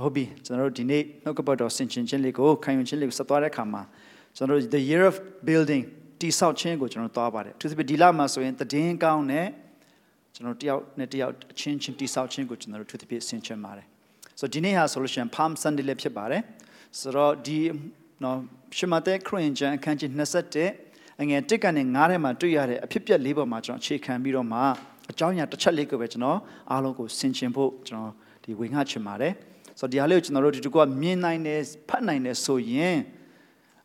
ဟုတ်ပြီကျွန်တော်တို့ဒီနေ့နှုတ်ကပတ်တော်ဆင်ခြင်ခြင်းလေးကိုခံယူခြင်းလေးကိုဆက်သွားတဲ့အခါမှာကျွန်တော်တို့ the year of building တိဆောက်ခြင်းကိုကျွန်တော်သွားပါတယ်သူသဖြင့်ဒီလမှာဆိုရင်တည်င်းကောင်းနဲ့ကျွန်တော်တယောက်နဲ့တယောက်အချင်းချင်းတိဆောက်ခြင်းကိုကျွန်တော်တို့သူသဖြင့်ဆင်ခြင်ပါတယ်ဆိုတော့ဒီနေ့ဟာဆိုလို့ရှိရင် Palm Sunday လေးဖြစ်ပါတယ်ဆိုတော့ဒီနော်ရှမတဲ့ခရင်ကျန်အခန်းကြီး21အငယ်1ကနေ9ထဲမှာတွေ့ရတဲ့အဖြစ်ပြက်လေးပေါ်မှာကျွန်တော်အခြေခံပြီးတော့မှအကြောင်းအရာတစ်ချက်လေးကိုပဲကျွန်တော်အားလုံးကိုဆင်ခြင်ဖို့ကျွန်တော်ဒီဝင်ငှချင်ပါတယ်ဆိုတော့ဒီဟာလေးကိုကျွန်တော်တို့ဒီတကွမြင်နိုင်တယ်ဖတ်နိုင်တယ်ဆိုရင်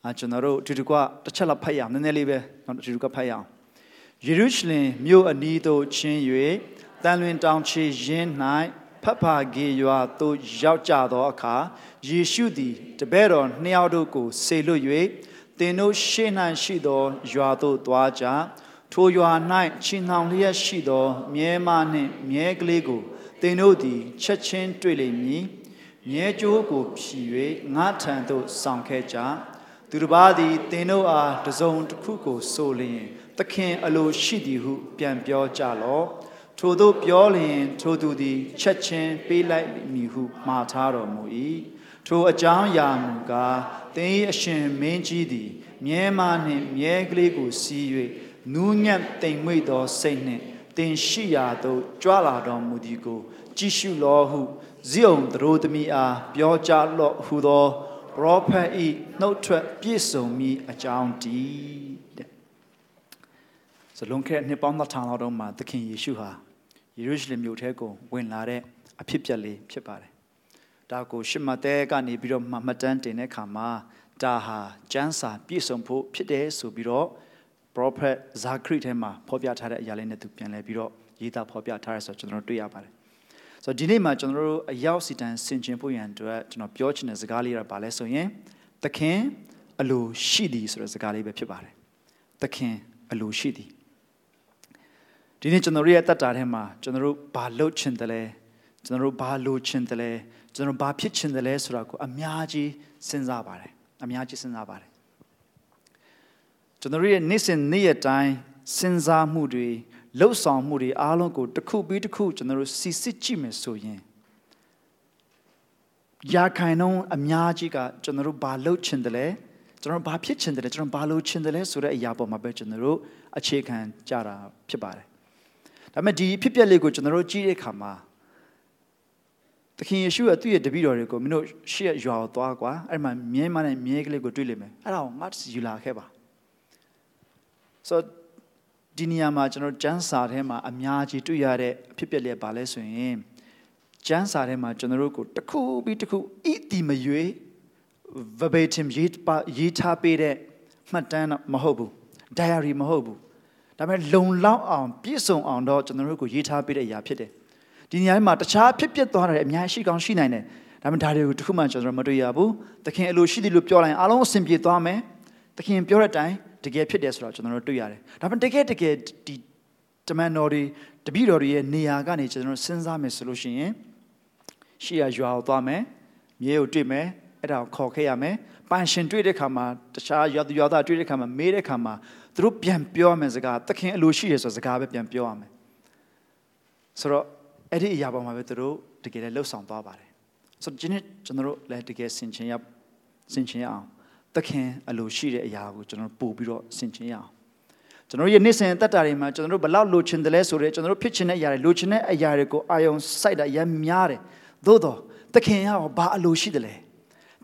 အာကျွန်တော်တို့ဒီတကွတစ်ချက်လောက်ဖတ်ရအောင်နည်းနည်းလေးပဲနော်ဒီတကွဖတ်ရအောင်ယေရုရှလင်မြို့အနီးသို့ချင်း၍တန်လွင်တောင်ချေရင်း၌ဖတ်ဖာဂေရွာသို့ရောက်ကြသောအခါယေရှုသည်တပည့်တော်နှစ်ယောက်တို့ကိုဆေလွတ်၍သင်တို့ရှေ့၌ရှိသောရွာသို့သွားကြထိုရွာ၌ချီနှောင်လျက်ရှိသော မြဲမနှင့်မြဲကလေးကိုသင်တို့သည်ချက်ချင်းတွေ့လိမ့်မည်မြဲကြိုးကိုဖြီ၍ငါထံသို့ဆောင်ခဲ့ကြ သူတစ်ပါးသည်သင်တို့အားတစုံတစ်ခုကိုဆိုလျင်သခင်အလိုရှိသည်ဟု ပြန်ပြောကြလော့ထို့သောပြောလျင်ထိုသူသည်ချက်ချင်းပေးလိုက်မည်ဟုမှားထားတော်မူ၏ထိုအကြောင်းအရာမူကားသင်၏အရှင်မင်းကြီးသည်မြဲမနှင့်မြဲကလေးကိုစီး၍နူးညံ့တိမ်မွေ့သောစိတ်နှင့်သင်ရှိရာသို့ကြွလာတော်မူသည်ကို ကြည့်ရှုလောဟုဇိအောင်သတို့သမီးအားပြောကြားလော့ဟုသော ပရောဖက်ဤနှုတ်ထွက်ပြည့်စုံမိအကြောင်းတည်းတဲ့ဇလွန်ခဲ့တဲ့နှစ်ပေါင်းတစ်ထောင်လောက်တုန်းမှာသခင်ယေရှုဟာယေရုရှလင်မြို့ထဲကိုဝင်လာတဲ့အဖြစ်ပြက်လေးဖြစ်ပါတယ်ဒါကိုရှမတဲကနေပြီးတော့မှမှတ်တမ်းတင်တဲ့အခါမှာဒါဟာကျမ်းစာပြည့်စုံဖို့ဖြစ်တယ်ဆိုပြီးတော့ prophet ဇာခရိထဲမှာဖော်ပြထားတဲ့အရာလေးနဲ့သူပြန်လဲပြီးတော့ရေးသားဖော်ပြထားရဆိုတော့ကျွန်တော်တို့တွေ့ရပါတယ် ဆိုတော့ဒီနေ့မှာကျွန်တော်တို့အရောက်စီတန်ဆင်ခြင်ဖို့ရန်အတွက်ကျွန်တော်ပြောချင်တဲ့စကားလေးကဘာလဲဆိုရင်သခင်အလိုရှိသည်ဆိုတဲ့စကားလေးပဲဖြစ်ပါတယ်သခင်အလိုရှိသည်ဒီနေ့ကျွန်တော်တို့ရဲ့အသက်တာထဲမှာကျွန်တော်တို့ဘာလုပ်ချင်တယ်လဲကျွန်တော်တို့ဘာလိုချင်တယ်လဲကျွန်တော်ဘာဖြစ်ချင်တယ်လဲဆိုတာကိုအများကြီးစဉ်းစားပါတယ်အများကြီးစဉ်းစားပါတယ်ကျွန်တော်တို့ရဲ့နေ့စဉ်နေ့ရက်တိုင်းစဉ်းစားမှုတွေ လှုပ်ဆောင်မှုတွေအားလုံးကိုတစ်ခုပြီးတစ်ခုကျွန်တော်တို့စီစစ်ကြည့်မယ်ဆိုရင်ရာခိုင်နှုန်းအများကြီးကကျွန်တော်တို့ဘာလုပ်ချင်တယ်လဲကျွန်တော်တို့ဘာဖြစ်ချင်တယ်လဲကျွန်တော်ဘာလုပ်ချင်တယ်လဲဆိုတဲ့အရာပေါ်မှာပဲကျွန်တော်တို့အခြေခံကြတာဖြစ်ပါတယ်ဒါပေမဲ့ဒီဖြစ်ပျက်လေးကိုကျွန်တော်တို့ကြည့်တဲ့အခါမှာသခင်ယေရှုကသူ့ရဲ့တပည့်တော်တွေကိုမင်းတို့ရှေ့ရွာကိုသွားကွာအဲ့မှာမြဲမနဲ့မြဲကလေးကိုတွေ့လိမ့်မယ်အဲ့ဒါကိုငါယူလာခဲ့ပါဆိုတော့ ဒီနေရာမှာကျွန်တော်ကျမ်းစာထဲမှာအများကြီးတွေ့ရတဲ့အဖြစ်ပျက်လေးပါလဲဆိုရင်ကျမ်းစာထဲမှာကျွန်တော်တို့ကိုတစ်ခုပြီးတစ်ခုဣတိမရွေ verbatim ရေးပါရေးထားပေးတဲ့မှတ်တမ်းတော့မဟုတ်ဘူး diary မဟုတ်ဘူးဒါပေမဲ့လုံလောက်အောင်ပြည့်စုံအောင်တော့ကျွန်တော်တို့ကိုရေးထားပေးတဲ့အရာဖြစ်တယ်ဒီနေရာမှာတခြားဖြစ်ပျက်သွားတဲ့အများရှိကောင်းရှိနိုင်တယ်ဒါပေမဲ့ဒါတွေကိုတစ်ခုမှကျွန်တော်မတွေ့ရဘူးသခင်အလိုရှိတယ်လို့ပြောလိုက်ရင်အားလုံးအဆင်ပြေသွားမယ်သခင်ပြောတဲ့အတိုင်း တကယ်ဖြစ်တယ်ဆိုတော့ကျွန်တော်တို့တွေ့ရတယ်ဒါပေမဲ့တကယ်တကယ်ဒီတမန်တော်တွေတပည့်တော်တွေရဲ့နေရာကနေကျွန်တော်တို့စဉ်းစားမယ်ဆိုလို့ရှိရင်ရှေ့ရရွာကိုသွားမယ်မြေကိုတွေ့မယ်အဲ့ဒါကိုခေါ်ခဲ့ရမယ်ပန်ရှင်တွေ့တဲ့ခါမှာတခြားရွာသူရွာသားတွေ့တဲ့ခါမှာမေးတဲ့ခါမှာသူတို့ပြန်ပြောရမယ်စကားသခင်အလိုရှိတယ်ဆိုစကားပဲပြန်ပြောရမယ်ဆိုတော့အဲ့ဒီအရာပေါ်မှာပဲသူတို့တကယ်လည်းလှုပ်ဆောင်သွားပါတယ်ဆိုတော့ဒီနေ့ကျွန်တော်တို့လည်းတကယ်ဆင်ခြင်ရဆင်ခြင်ရအောင် သခင်အလိုရှိတဲ့အရာကိုကျွန်တော်ပို့ပြီးတော့ဆင်ခြင်ရအောင်ကျွန်တော်ရဲ့နေ့စဉ်တက်တာတွေမှာကျွန်တော်တို့ဘလောက်လိုချင်တယ်လဲဆိုတော့ကျွန်တော်တို့ဖြစ်ချင်တဲ့အရာတွေလိုချင်တဲ့အရာတွေကိုအာယုံစိုက်တာရမ်းများတယ်သို့တော့သခင်ရောဘာအလိုရှိတယ်လဲ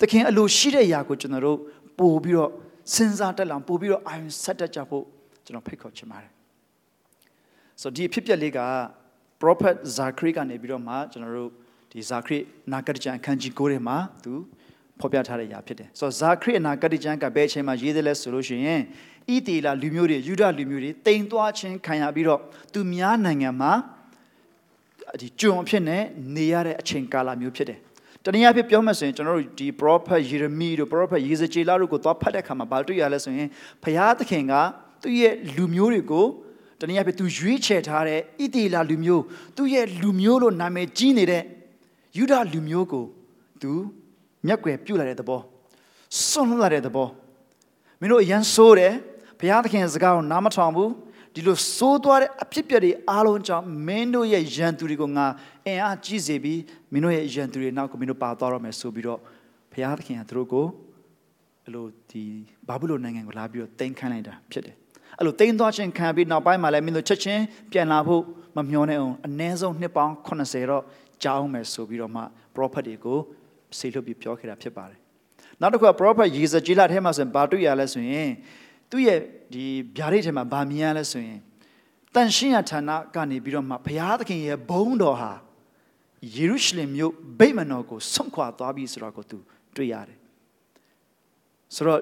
သခင်အလိုရှိတဲ့အရာကိုကျွန်တော်တို့ပို့ပြီးတော့စဉ်းစားတက်လာပို့ပြီးတော့အာယုံဆက်တက်ကြဖို့ကျွန်တော်ဖိတ်ခေါ်ချင်ပါတယ်ဆိုဒီဖြစ်ပျက်လေးက prophet Zachary ကနေပြီးတော့မှကျွန်တော်တို့ဒီ Zachary နာဂတ်ကျမ်းအခန်းကြီး9ထဲမှာသူ ဖော်ပြထားတဲ့အရာဖြစ်တယ်ဆိုတော့ Zachary အနာဂတ်ကျမ်းကဘယ်အချိန်မှာရေးတယ်လဲဆိုလို့ရှိရင်ဣသေလလူမျိုးတွေယူဒလူမျိုးတွေတိမ်သွားခြင်းခံရပြီးတော့သူများနိုင်ငံမှာဒီကျွန်အဖြစ်နဲ့နေရတဲ့အချိန်ကာလမျိုးဖြစ်တယ်တနည်းအားဖြင့်ပြောမှဆိုရင်ကျွန်တော်တို့ဒီ prophet Jeremiah တို့ prophet ယေဇကျေလတို့ကိုသွားဖတ်တဲ့အခါမှာဘာတွေ့ရလဲဆိုရင်ဘုရားသခင်ကသူ့ရဲ့လူမျိုးတွေကိုတနည်းအားဖြင့်သူရွေးချယ်ထားတဲ့ဣတိလာလူမျိုးသူ့ရဲ့လူမျိုးလို့နာမည်ကြီးနေတဲ့ယူဒလူမျိုးကိုသူ မျက်ကွယ်ပြုတ်လာတဲ့သဘောစွန့်လွတ်လာတဲ့သဘောမင်းတို့အရန်ဆိုးတယ်ဘုရားသခင်စကားကိုနားမထောင်ဘူးဒီလိုစိုးသွားတဲ့အဖြစ်ပြက်တွေအားလုံးကြောင့်မင်းတို့ရဲ့ယံသူတွေကိုငါအင်အားကြီးစေပြီးမင်းတို့ရဲ့ယံသူတွေနောက်ကိုမင်းတို့ပါသွားတော့မယ်ဆိုပြီးတော့ဘုရားသခင်ကသူတို့ကိုအဲ့လိုဒီဘာဘူးလိုနိုင်ငံကိုလာပြီးတော့တင်ခန့်လိုက်တာဖြစ်တယ်အဲ့လိုတင်သွားခြင်းခံပြီးနောက်ပိုင်းမှာလည်းမင်းတို့ချက်ချင်းပြန်လာဖို့မမျှော်နဲ့အောင်အနည်းဆုံးနှစ်ပေါင်း80တော့ကြာအောင်မယ်ဆိုပြီးတော့မှ prophet တွေကို ဆေလွတ်ပြီးပြောခဲ့တာဖြစ်ပါတယ်နောက်တစ်ခုက prophet ယေဇကျေလထဲမှာဆိုရင်ဘာတွေ့ရလဲဆိုရင်သူ့ရဲ့ဒီဗျာဒိတ်ထဲမှာဗာမြင်ရလဲဆိုရင်တန်ရှင်းရဌာနကနေပြီးတော့မှဘုရားသခင်ရဲ့ဘုန်းတော်ဟာယေရုရှလင်မြို့ဗိမာန်တော်ကိုဆွန့်ခွာသွားပြီဆိုတော့ကိုသူတွေ့ရတယ်ဆိုတော့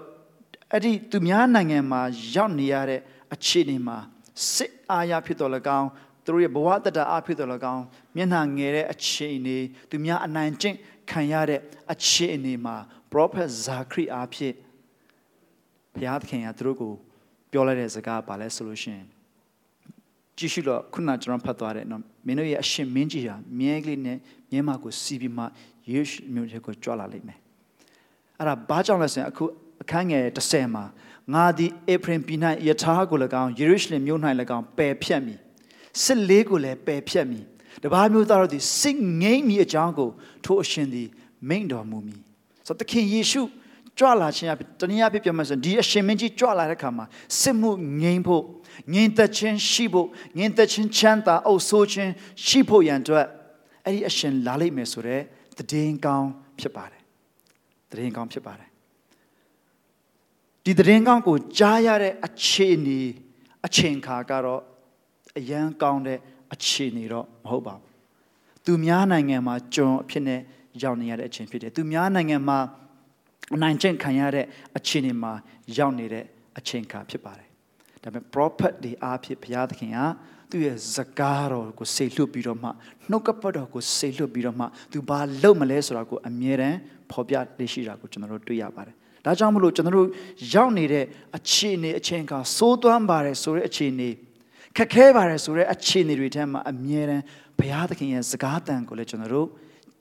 အဲ့ဒီသူများနိုင်ငံမှာရောက်နေရတဲ့အခြေအနေမှာစစ်အာရဖြစ်တော်၎င်းသူတို့ရဲ့ဘဝတတအဖြစ်တော်၎င်းမျက်နှာငယ်တဲ့အခြေအနေသူများအနိုင်ကျင့် ခံရတဲ့အခြေအနေမှာ prophet ဇာခရိအားဖြင့်ဘုရားသခင်ကသူတို့ကိုပြောလိုက်တဲ့စကားပါလဲဆိုလို့ရှိရင်ကြည့်ရှုတော့ခုနကျွန်တော်ဖတ်သွားတယ်နော်မင်းတို့ရဲ့အရှင်မင်းကြီးဟာမြဲကလေးနဲ့မြဲမကိုစီးပြီးမှယေရှုမျိုးချက်ကိုကြွလာလိမ့်မယ်အဲ့ဒါဘာကြောင့်လဲဆိုရင်အခုအခန်းငယ်30မှာငါသည်အေဖရင်ပြည်၌ယထာကို၎င်းယေရုရှလင်မြို့၌၎င်းပယ်ဖြတ်မည်စစ်လေးကိုလည်းပယ်ဖြတ်မည် တပါးမျိုးသားတို့သည်စိတ်ငိမ့်မည်အကြောင်းကိုထိုအရှင်သည်မိန့်တော်မူမည်ဆိုတော့သခင်ယေရှုကြွလာခြင်းအဖြစ်တနည်းအားဖြင့်ပြောမှဆိုဒီအရှင်မင်းကြီးကြွလာတဲ့အခါမှာစစ်မှုငိမ့်ဖို့ငြိမ်သက်ခြင်းရှိဖို့ငြိမ်သက်ခြင်းချမ်းသာအုပ်ဆိုးခြင်းရှိဖို့ရန်အတွက်အဲ့ဒီအရှင်လာလိမ့်မယ်ဆိုတော့တည်င်းကောင်းဖြစ်ပါတယ်တည်င်းကောင်းဖြစ်ပါတယ်ဒီတည်င်းကောင်းကိုကြားရတဲ့အခြေအနေအချိန်ခါကတော့အရန်ကောင်းတဲ့ အခြေအနေတော့မဟုတ်ပါဘူးသူများနိုင်ငံမှာကျွန်အဖြစ်နဲ့ရောက်နေရတဲ့အချိန်ဖြစ်တယ်သူများနိုင်ငံမှာအနိုင်ကျင့်ခံရတဲ့အခြေအနေမှာရောက်နေတဲ့အချိန်ခါဖြစ်ပါတယ်။ဒါပေမဲ့ prophet တွေအားဖြင့်ဘုရားသခင်ကသူ့ရဲ့စကားတော်ကိုစေလွှတ်ပြီးတော့မှနှုတ်ကပတ်တော်ကိုစေလွှတ်ပြီးတော့မှသူဘာလုပ်မလဲဆိုတာကိုအမြဲတမ်းဖော်ပြလေ့ရှိတာကိုကျွန်တော်တို့တွေ့ရပါတယ်။ဒါကြောင့်မလို့ကျွန်တော်တို့ရောက်နေတဲ့အခြေအနေအချိန်ခါစိုးသွမ်းပါတယ်ဆိုတဲ့အခြေအနေ ခက်ခဲပါတယ်ဆိုတဲ့အခြေအနေတွေထဲမှာအမြဲတမ်းဘုရားသခင်ရဲ့စကားတန်ကိုလည်းကျွန်တော်တို့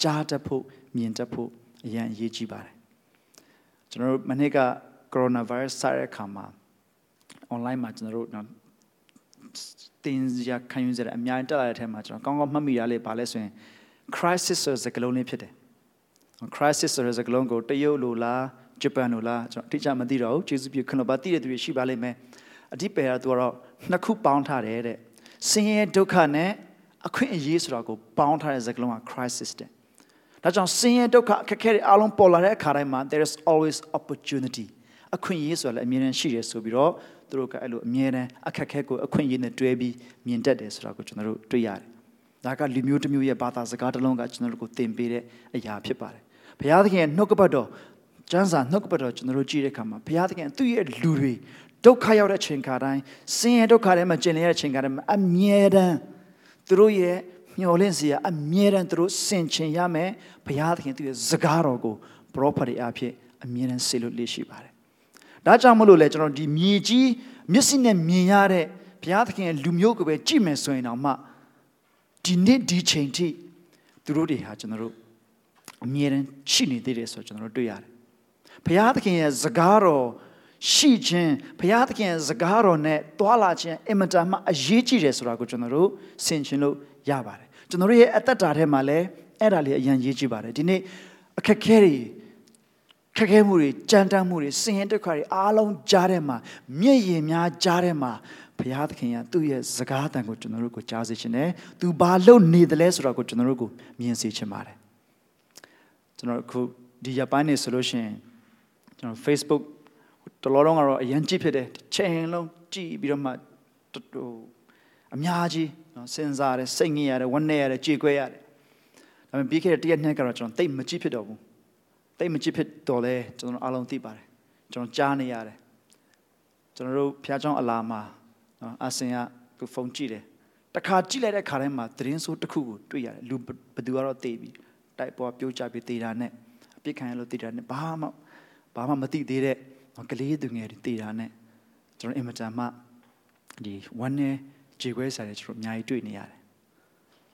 ကြားတတ်ဖို့မြင်တတ်ဖို့အရန်အရေးကြီးပါတယ်ကျွန်တော်တို့မနေ့ကကိုရိုနာဗိုင်းရပ်စ်စတဲ့အခါမှာ online မှာကျွန်တော်တို့တင်ရခံယူစရာအများကြီးတက်လာတဲ့အထက်မှာကျွန်တော်ကောင်းကောင်းမှတ်မိရလေပါလဲဆိုရင် crisis ဆိုတဲ့စကားလုံးလေးဖြစ်တယ် crisis ဆိုတဲ့စကားလုံးကိုတရုတ်လိုလားဂျပန်လိုလားကျွန်တော်အတိအကျမသိတော့ဘူးကျေးဇူးပြုခင်ဗျာသိတဲ့သူတွေရှိပါလိမ့်မယ်အဓိပ္ပာယ်ကတော့ နှစ်ခုပေါင်းထားတယ်တဲ့ဆင်းရဲဒုက္ခနဲ့အခွင့်အရေးဆိုတာကိုပေါင်းထားတဲ့စကားလုံးက crisis တဲ့ဒါကြောင့်ဆင်းရဲဒုက္ခအခက်အခဲတွေအလုံးပေါ်လာတဲ့အခါတိုင်းမှာ there is always opportunity အခွင့်အရေးဆိုတာလည်းအမြဲတမ်းရှိတယ်ဆိုပြီးတော့သူတို့ကအဲ့လိုအမြဲတမ်းအခက်အခဲကိုအခွင့်အရေးနဲ့တွဲပြီးမြင်တတ်တယ်ဆိုတာကိုကျွန်တော်တို့တွေ့ရတယ်။ဒါကလူမျိုးတစ်မျိုးရဲ့ဘာသာစကားတစ်လုံးကကျွန်တော်တို့ကိုသင်ပေးတဲ့အရာဖြစ်ပါတယ်။ဘုရားသခင်ရဲ့နှုတ်ကပတ်တော်ကျမ်းစာနှုတ်ကပတ်တော်ကျွန်တော်တို့ကြည့်တဲ့အခါမှာဘုရားသခင်သူ့ရဲ့လူတွေ ဒုက္ခရောက်တဲ့ချိန်ခါတိုင်းဆင်းရဲဒုက္ခထဲမှာကျင်လည်ရတဲ့ချိန်ခါတိုင်းမှာအမြဲတမ်းသူတို့ရဲ့မျော်လင့်စရာအမြဲတမ်းသူတို့စင်ချင်ရမယ်ဘုရားသခင်သူ့ရဲ့စကားတော်ကိုပရောဖက်တွေအဖြစ်အမြဲတမ်းဆေလို့လေးရှိပါတယ်ဒါကြောင့်မလို့လေကျွန်တော်ဒီမြေကြီးမျက်စိနဲ့မြင်ရတဲ့ဘုရားသခင်ရဲ့လူမျိုးကိုပဲကြည့်မယ်ဆိုရင်တော့မှဒီနေ့ဒီချိန်ထိသူတို့တွေဟာကျွန်တော်တို့အမြဲတမ်းရှိနေသေးတယ်ဆိုတော့ကျွန်တော်တို့တွေ့ရတယ်ဘုရားသခင်ရဲ့စကားတော် ရှိခြင်းဘုရားသခင်စကားတော်နဲ့တွာလာခြင်းအင်မတန်မှအရေးကြီးတယ်ဆိုတာကိုကျွန်တော်တို့ဆင်ခြင်လို့ရပါတယ်ကျွန်တော်တို့ရဲ့အသက်တာထဲမှာလည်းအဲ့ဒါလေးအရင်ရေးကြည့်ပါတယ်ဒီနေ့အခက်ခဲတွေခက်ခဲမှုတွေကြမ်းတမ်းမှုတွေဆင်းရဲဒုက္ခတွေအားလုံးကြားထဲမှာမျက်ရည်များကြားထဲမှာဘုရားသခင်ကသူ့ရဲ့စကားတန်ကိုကျွန်တော်တို့ကိုကြားစေခြင်းနဲ့သူဘာလုပ်နေသလဲဆိုတာကိုကျွန်တော်တို့ကိုမြင်စေခြင်းပါတယ်ကျွန်တော်အခုဒီရပိုင်းနေဆိုလို့ရှိရင်ကျွန်တော် Facebook တလောလုံးကတော့အရင်ကြည့်ဖြစ်တယ်ချိန်လုံးကြည့်ပြီးတော့မှတူတူအများကြီးနော်စဉ်းစားရတယ်စိတ်ငြိရတယ်ဝန်းနေရတယ်ကြေကွဲရတယ်ဒါပေမဲ့ပြီးခဲ့တဲ့တရက်နှစ်ကတော့ကျွန်တော်တိတ်မကြည့်ဖြစ်တော့ဘူးတိတ်မကြည့်ဖြစ်တော့လဲကျွန်တော်အားလုံးသိပါတယ်ကျွန်တော်ကြားနေရတယ်ကျွန်တော်တို့ဖျားချောင်းအလာမှာနော်အစင်ကသူဖုန်းကြည့်တယ်တခါကြည့်လိုက်တဲ့ခါတိုင်းမှာသတင်းဆိုးတစ်ခုကိုတွေ့ရတယ်လူဘယ်သူကတော့သိပြီတိုက်ပေါ်ပြိုးချပြီးတေးတာနဲ့အပြစ်ခံရလို့တေးတာနဲ့ဘာမှဘာမှမသိသေးတဲ့ ကလေးသူငယ်တွေတေးတာနဲ့ကျွန်တော်အင်မတန်မှဒီဝမ်းနဲ့ခြေခွဲဆရာတွေကျွန်တော်အများကြီးတွေ့နေရတယ်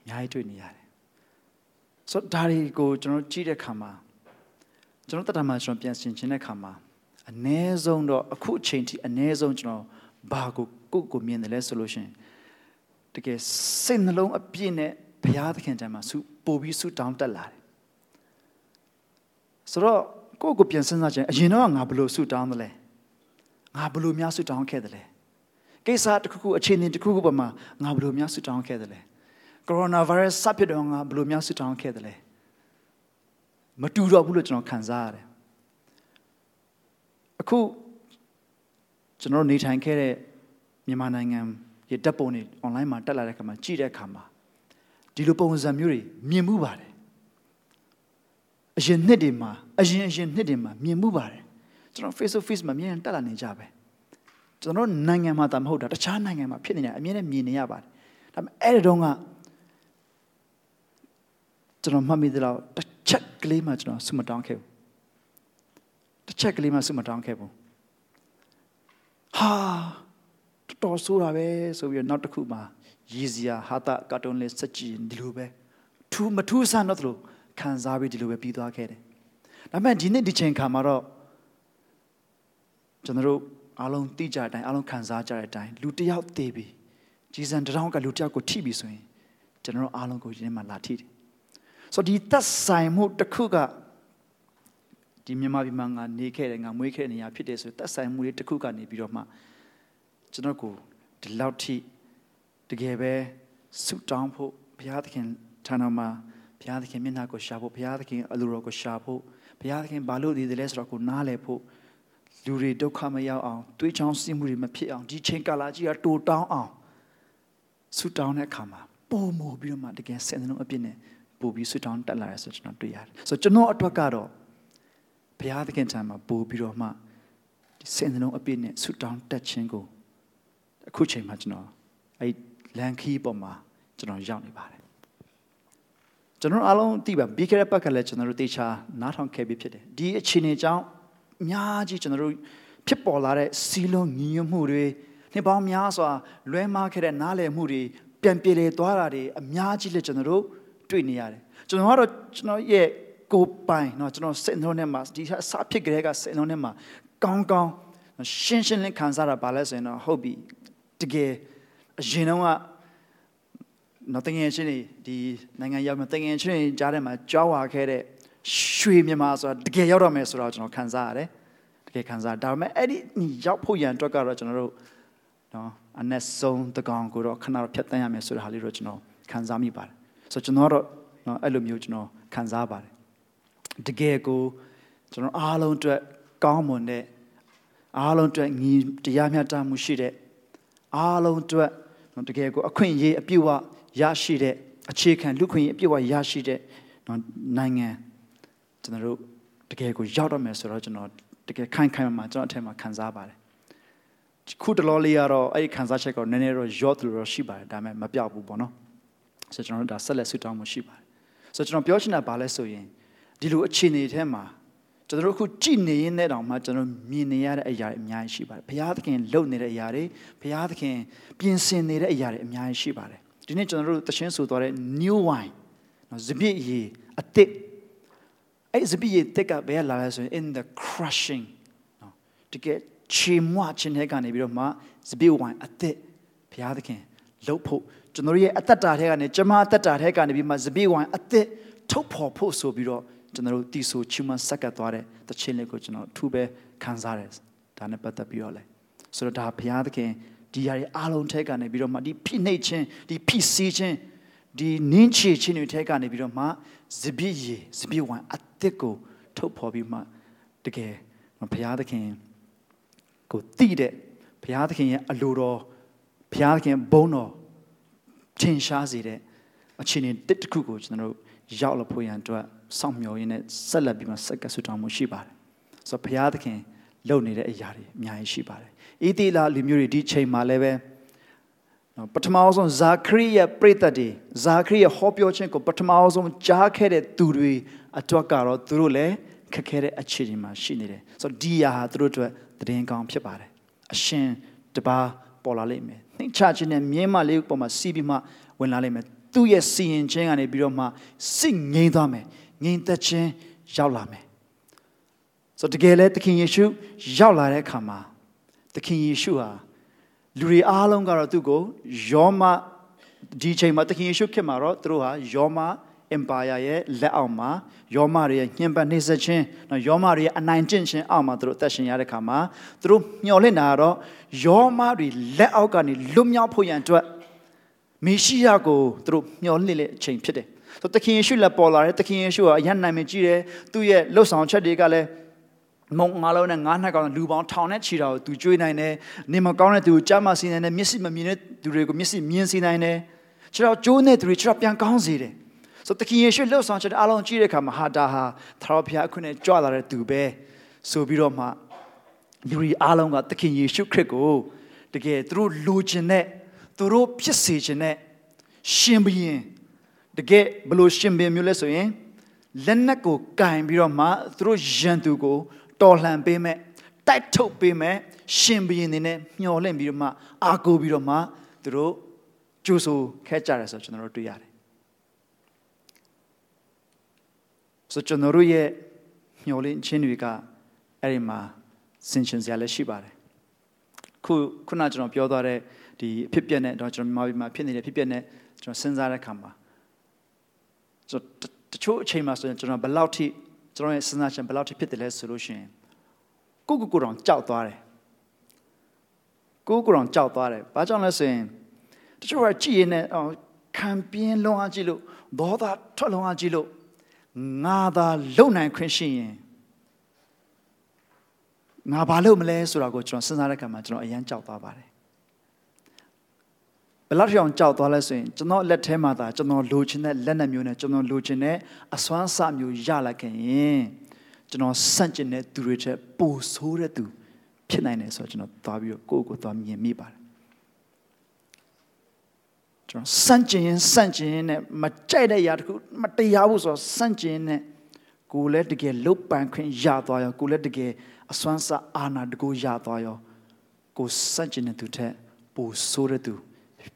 အများကြီးတွေ့နေရတယ်ဆိုတော့ဒါတွေကိုကျွန်တော်ကြည့်တဲ့ခါမှာကျွန်တော်တတမှာကျွန်တော်ပြန်ဆင်ခြင်တဲ့ခါမှာအ ਨੇ ဆုံးတော့အခုအချိန်ထိအ ਨੇ ဆုံးကျွန်တော်ဘာကိုကိုယ့်ကိုမြင်တယ်လဲဆိုလို့ရှိရင်တကယ်စိတ်နှလုံးအပြည့်နဲ့ဘုရားသခင်တမ်းမှာဆုပို့ပြီးဆုတောင်းတက်လာတယ်ဆိုတော့ ကိုယ့်ကိုပြန်စဉ်းစားခြင်းအရင်တော့ငါဘယ်လိုဆုတောင်းသလဲငါဘယ်လိုများဆုတောင်းခဲ့သလဲကိစ္စတစ်ခုခုအခြေအနေတစ်ခုခုပေါ်မှာငါဘယ်လိုများဆုတောင်းခဲ့သလဲကိုရိုနာဗိုင်းရပ်စ်စဖြစ်တော့ငါဘယ်လိုများဆုတောင်းခဲ့သလဲမတူတော့ဘူးလို့ကျွန်တော်ခံစားရတယ်အခုကျွန်တော်နေထိုင်ခဲ့တဲ့မြန်မာနိုင်ငံရဲ့တပ်ပုံတွေ online မှာတက်လာတဲ့အခါမှာကြည့်တဲ့အခါမှာဒီလိုပုံစံမျိုးတွေမြင်မှုပါတယ် အရင်နှစ်တွေမှာအရင်အရင်နှစ်တွေမှာမြင်မှုပါတယ်ကျွန်တော် face to face မှာမြင်ရင်တက်လာနေကြပဲကျွန်တော်နိုင်ငံမှာတာမဟုတ်တာတခြားနိုင်ငံမှာဖြစ်နေတယ်အမြင်နဲ့မြင်နေရပါတယ်ဒါပေမဲ့အဲ့ဒီတော့ကကျွန်တော်မှတ်မိသလောက်တစ်ချက်ကလေးမှကျွန်တော်ဆုမတောင်းခဲ့ဘူးတစ်ချက်ကလေးမှဆုမတောင်းခဲ့ဘူးဟာတော်တော်ဆိုးတာပဲဆိုပြီးတော့နောက်တစ်ခုမှရည်စရာဟာတာကာတွန်းလေးစက်ကြည့်ဒီလိုပဲထူးမထူးဆန်းတော့သလို ခံစားပြီးဒီလိုပဲပြီးသွားခဲ့တယ်ဒါပေမဲ့ဒီနေ့ဒီချိန်ခါမှာတော့ကျွန်တော်တို့အားလုံးသိကြတဲ့အတိုင်းအားလုံးခံစားကြတဲ့အတိုင်းလူတစ်ယောက်တည်ပြီဂျီဇန်တရောင်းကလူတစ်ယောက်ကိုထိပြီဆိုရင်ကျွန်တော်တို့အားလုံးကိုဒီနေ့မှလာထိတယ်ဆိုတော့ဒီသက်ဆိုင်မှုတစ်ခုကဒီမြန်မာပြည်မှာငါနေခဲ့တယ်ငါမွေးခဲ့တဲ့နေရာဖြစ်တယ်ဆိုသက်ဆိုင်မှုလေးတစ်ခုကနေပြီးတော့မှကျွန်တော်ကိုဒီလောက်ထိတကယ်ပဲဆုတောင်းဖို့ဘုရားသခင်ထံတော်မှာ ဘုရားသခင်မျက်နှာကိုရှာဖို့ဘုရားသခင်အလိုတော်ကိုရှာဖို့ဘုရားသခင်ဘာလို့ဒီလဲဆိုတော့ကိုနားလည်ဖို့လူတွေဒုက္ခမရောက်အောင်တွေးချောင်းစည်းမှုတွေမဖြစ်အောင်ဒီချိန်ကာလကြီးကတိုးတောင်းအောင်ဆုတောင်းတဲ့အခါမှာပုံမူပြီးတော့မှတကယ်စင်စလုံးအပြစ်နဲ့ပို့ပြီးဆုတောင်းတက်လာရဆိုကျွန်တော်တွေ့ရတယ်ဆိုတော့ကျွန်တော်အတွက်ကတော့ဘုရားသခင်ထံမှာပို့ပြီးတော့မှဒီစင်စလုံးအပြစ်နဲ့ဆုတောင်းတက်ခြင်းကိုအခုချိန်မှာကျွန်တော်အဲ့လန်ခီးပေါ်မှာကျွန်တော်ရောက်နေပါတယ် ကျွန်တော်အားလုံးသိပါပြီးခဲ့တဲ့ဘက်ကလည်းကျွန်တော်တို့တေချာနားထောင်ခဲ့ပြီးဖြစ်တယ်ဒီအခြေအနေကြောင့်အများကြီးကျွန်တော်တို့ဖြစ်ပေါ်လာတဲ့စီးလုံးညီညွတ်မှုတွေနှစ်ပေါင်းများစွာလွဲမှားခဲ့တဲ့နားလည်မှုတွေပြန်ပြေလေသွားတာတွေအများကြီးလည်းကျွန်တော်တို့တွေ့နေရတယ်ကျွန်တော်ကတော့ကျွန်တော်ရဲ့ကိုယ်ပိုင်เนาะကျွန်တော်စိတ်နှလုံးထဲမှာဒီအစဖြစ်ကြတဲ့ကစိတ်နှလုံးထဲမှာကောင်းကောင်းရှင်းရှင်းလင်းခံစားတာပါလဲဆိုရင်တော့ဟုတ်ပြီတကယ်အရင်တော့က နော်တငယ်ချင်းတွေဒီနိုင်ငံရောက်မှာတငယ်ချင်းတွေကြားထဲမှာကြောက်ဝါခဲ့တဲ့ရွှေမြန်မာဆိုတာတကယ်ရောက်တော့မယ်ဆိုတော့ကျွန်တော်ခံစားရတယ်တကယ်ခံစားဒါပေမဲ့အဲ့ဒီရောက်ဖို့ရန်အတွက်ကတော့ကျွန်တော်တို့နော်အနက်ဆုံးတကောင်ကိုတော့ခဏတော့ဖြတ်တန်းရမယ်ဆိုတဲ့ဟာလေးတော့ကျွန်တော်ခံစားမိပါတယ်ဆိုတော့ကျွန်တော်တော့နော်အဲ့လိုမျိုးကျွန်တော်ခံစားပါတယ်တကယ်ကိုကျွန်တော်အားလုံးအတွက်ကောင်းမွန်တဲ့အားလုံးအတွက်ညီတရားမျှတမှုရှိတဲ့အားလုံးအတွက်တကယ်ကိုအခွင့်အရေးအပြည့်အဝ ရရှိတဲ့အခြေခံလူခွင့်ရေးအပြည့်အဝရရှိတဲ့နိုင်ငံကျွန်တော်တို့တကယ်ကိုရောက်တော့မယ်ဆိုတော့ကျွန်တော်တကယ်ခိုင်ခိုင်မာမာကျွန်တော်အထက်မှာခံစားပါတယ်ခုတလောလေးကတော့အဲ့ဒီခံစားချက်ကတော့နည်းနည်းတော့ရော့တယ်လို့ရှိပါတယ်ဒါပေမဲ့မပြောက်ဘူးပေါ့နော်ဆိုတော့ကျွန်တော်တို့ဒါဆက်လက်ဆုတောင်းမှုရှိပါတယ်ဆိုတော့ကျွန်တော်ပြောချင်တာဘာလဲဆိုရင်ဒီလိုအခြေအနေထဲမှာကျွန်တော်တို့အခုကြည်နေရင်းနဲ့တောင်မှကျွန်တော်မြင်နေရတဲ့အရာတွေအများကြီးရှိပါတယ်ဘုရားသခင်လုပ်နေတဲ့အရာတွေဘုရားသခင်ပြင်ဆင်နေတဲ့အရာတွေအများကြီးရှိပါတယ် ဒီနေ့ကျွန်တော်တို့တခြင်းဆိုသွားတဲ့ new wine နော်ဇပြည့်ရည်အသစ်အဲ့ဇပြည့်ရည်တက်ကဘယ်လာလဲဆိုရင် in the crushing နော်တကယ်ချေမွခြင်းတဲ့ကနေပြီးတော့မှဇပြည့်ဝိုင်အသစ်ဘုရားသခင်လှုပ်ဖို့ကျွန်တော်ရဲ့အသက်တာထဲကနေကျမအသက်တာထဲကနေပြီးမှဇပြည့်ဝိုင်အသစ်ထုတ်ဖော်ဖို့ဆိုပြီးတော့ကျွန်တော်တို့တီဆိုချီမန်ဆက်ကပ်သွားတဲ့တခြင်းလေးကိုကျွန်တော်အထူးပဲခံစားရတယ်ဒါနဲ့ပတ်သက်ပြီးတော့လဲဆိုတော့ဒါဘုရားသခင် ဒီຢာတွေအားလုံးထဲကနေပြီးတော့မှဒီဖိနှိပ်ခြင်းဒီဖိစီးခြင်းဒီနင်းချေခြင်းတွေထဲကနေပြီးတော့မှဇပြည့်ရည်ဇပြည့်ဝိုင်အသက်ကိုထုတ်ဖော်ပြီးမှတကယ်ဘုရားသခင်ကိုတိတဲ့ဘုရားသခင်ရဲ့အလိုတော်ဘုရားသခင်ဘုန်းတော်ထင်ရှားစေတဲ့အခြေအနေတစ်ခုကိုကျွန်တော်တို့ရောက်လာဖို့ရန်အတွက်စောင့်မျှော်ရင်းနဲ့ဆက်လက်ပြီးမှဆက်ကဆူတောင်းမှုရှိပါတယ်ဆိုတော့ဘုရားသခင် လုပ်နေတဲ့အရာတွေအများကြီးရှိပါတယ်ဣတိလလူမျိုးတွေဒီချိန်မှာလည်းပဲနော်ပထမဆုံးဇာခရိရဲ့ပြိတ္တတွေဇာခရိရဲ့ဟောပြောခြင်းကိုပထမဆုံးကြားခဲ့တဲ့သူတွေအတွက်ကတော့သူတို့လည်းခက်ခဲတဲ့အခြေအနေမှာရှိနေတယ်ဆိုတော့ဒီယာဟာသူတို့အတွက်သတင်းကောင်းဖြစ်ပါတယ်အရှင်တပါပေါ်လာလိမ့်မယ်နှိမ့်ချခြင်းနဲ့မြင်းမလေးပေါ်မှာစီးပြီးမှဝင်လာလိမ့်မယ်သူ့ရဲ့စီရင်ခြင်းကနေပြီးတော့မှစိတ်ငြိမ်းသွားမယ်ငြိမ်သက်ခြင်းရောက်လာမယ် ဆိုတော့တကယ်လဲသခင်ယေရှုရောက်လာတဲ့အခါမှာသခင်ယေရှုဟာလူတွေအားလုံးကတော့သူ့ကိုယောမဒီချိန်မှာသခင်ယေရှုခေတ်မှာတော့သူတို့ဟာယောမ empire ရဲ့လက်အောက်မှာယောမတွေရဲ့ညှဉ်းပန်းနှိပ်စက်ခြင်းနော်ယောမတွေရဲ့အနိုင်ကျင့်ခြင်းအောက်မှာသူတို့အသက်ရှင်ရတဲ့ခါမှာသူတို့မျှော်လင့်တာကတော့ယောမတွေလက်အောက်ကနေလွတ်မြောက်ဖို့ရန်အတွက်မေရှိယကိုသူတို့မျှော်လင့်တဲ့အချိန်ဖြစ်တယ်။ဆိုသခင်ယေရှုလက်ပေါ်လာတယ်သခင်ယေရှုကအယံနိုင်မကြည့်တယ်သူ့ရဲ့လှုပ်ဆောင်ချက်တွေကလည်း မုံငါလုံးနဲ့ငါးနှစ်ကောင်လူပေါင်းထောင်နဲ့ချီတာကိုသူကျွေးနိုင်တယ်နေမကောင်းတဲ့သူကိုကြားမစီနိုင်တယ်မျက်စိမမြင်တဲ့သူတွေကိုမျက်စိမြင်စီနိုင်တယ်ခြေတော်ကျိုးတဲ့သူတွေခြေတော်ပြန်ကောင်းစေတယ်ဆိုတခင်ယေရှုလှုပ်ဆောင်ချက်အားလုံးကြည့်တဲ့အခါမှာဟာဒါဟာသာရဖျားအခုနဲ့ကြွလာတဲ့သူပဲဆိုပြီးတော့မှလူတွေအားလုံးကတခင်ယေရှုခရစ်ကိုတကယ်သူတို့လိုချင်တဲ့သူတို့ဖြစ်စေချင်တဲ့ရှင်ဘုရင်တကယ်ဘလို့ရှင်ဘုရင်မျိုးလဲဆိုရင်လက်နက်ကိုကင်ပြီးတော့မှသူတို့ရန်သူကို တော်လှန်ပေးမဲ့တိုက်ထုတ်ပေးမဲ့ရှင်ဘုရင်တွေနဲ့မျှော်လင့်ပြီးတော့မှအာကိုပြီးတော့မှသူတို့ကြိုးဆိုခဲ့ကြတယ်ဆိုတော့ကျွန်တော်တို့တွေ့ရတယ်ဆိုကျွန်တော်တို့ရဲ့မျှော်လင့်ခြင်းတွေကအဲ့ဒီမှာဆင်ခြင်စရာလည်းရှိပါတယ်ခုခုနကျွန်တော်ပြောသွားတဲ့ဒီအဖြစ်ပြက်နဲ့တော့ကျွန်တော်မြန်မာပြည်မှာဖြစ်နေတဲ့ဖြစ်ပြက်နဲ့ကျွန်တော်စဉ်းစားတဲ့အခါမှာကျွန်တော်တချို့အချိန်မှာဆိုရင်ကျွန်တော်ဘယ်လောက်ထိ ကျွန်တော်ရဲ့စဉ်းစားချက်ဘယ်လောက်ထိဖြစ်တယ်လဲဆိုလို့ရှိရင်ကိုကိုကိုတောင်ကြောက်သွားတယ်ကိုကိုတောင်ကြောက်သွားတယ်ဘာကြောင့်လဲဆိုရင်တချို့ကကြည်ရင်လည်းခံပြင်းလွန်အားကြည့်လို့ဒေါသထွက်လွန်အားကြည့်လို့ငါသာလုံနိုင်ခွင့်ရှိရင်ငါဘာလုပ်မလဲဆိုတာကိုကျွန်တော်စဉ်းစားတဲ့အခါမှာကျွန်တော်အရန်ကြောက်သွားပါတယ်ဘယ် လောက်ထိအောင်ကြောက်သွားလဲဆိုရင်ကျွန်တော်လက်ထဲမှာသာကျွန်တော်လိုချင်တဲ့လက်နက်မျိုးနဲ့ကျွန်တော်လိုချင်တဲ့အစွမ်းစမျိုးရလိုက်ခင်ရင်ကျွန်တော်စန့်ကျင်တဲ့သူတွေချက်ပိုဆိုးတဲ့သူဖြစ်နိုင်တယ်ဆိုတော့ကျွန်တော်သွားပြီးတော့ကိုယ့်ကိုယ်သွားမြင်မိပါတယ်ကျွန်တော်စန့်ကျင်ရင်စန့်ကျင်ရင်နဲ့မကြိုက်တဲ့အရာတခုမတရားဘူးဆိုတော့စန့်ကျင်နဲ့ကိုယ်လည်းတကယ်လုတ်ပန်ခွင့်ရသွားရောကိုယ်လည်းတကယ်အစွမ်းစအာနာတကူရသွားရောကိုစန့်ကျင်တဲ့သူထက်ပိုဆိုးတဲ့သူ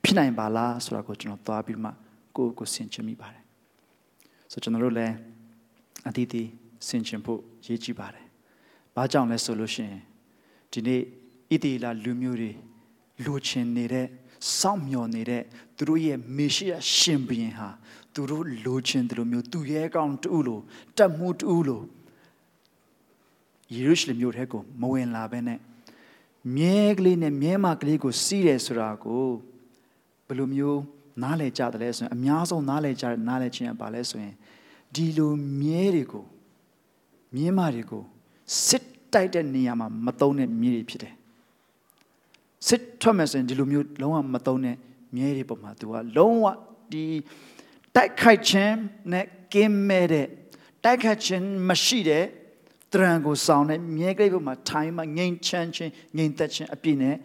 ဖြစ်နိုင်ပါလားဆိုတာကိုကျွန်တော်သွားပြီးမှကိုယ့်ကိုဆင်ခြင်မိပါတယ်ဆိုကျွန်တော်တို့လည်းအတီးတီးဆင်ခြင်ဖို့ရည်ကြည်ပါတယ်ဘာကြောင့်လဲဆိုလို့ရှိရင်ဒီနေ့ဣတိလာလူမျိုးတွေလိုချင်နေတဲ့စောင့်မျှော်နေတဲ့သူတို့ရဲ့မေရှိယရှင်ဘုရင်ဟာသူတို့လိုချင်တယ်လို့မျိုးသူရဲကောင်းတူလို့တတ်မှုတူလို့ယေရုရှလင်မြို့ထဲကိုမဝင်လာဘဲနဲ့မြဲကလေးနဲ့မြဲမကလေးကိုစီးတယ်ဆိုတာကို ဘယ်လိုမျိုးနားလည်ကြတယ်လဲဆိုရင်အများဆုံးနားလည်ကြနားလည်ခြင်းကဘာလဲဆိုရင်ဒီလိုမြဲတွေကိုမြင်းမတွေကိုစစ်တိုက်တဲ့နေရာမှာမတုံးတဲ့မြင်းတွေဖြစ်တယ်စစ်ထွက်မယ်ဆိုရင်ဒီလိုမျိုးလုံးဝမတုံးတဲ့မြဲတွေပုံမှာသူကလုံးဝဒီတိုက်ခိုက်ခြင်းနဲ့ကင်းမဲ့တဲ့တိုက်ခိုက်ခြင်းမရှိတဲ့တရံကိုဆောင်တဲ့မြဲကလေးပုံမှာထိုင်းမှာငိမ့်ချမ်းခြင်းငိမ့်သက်ခြင်းအပြည့်နဲ့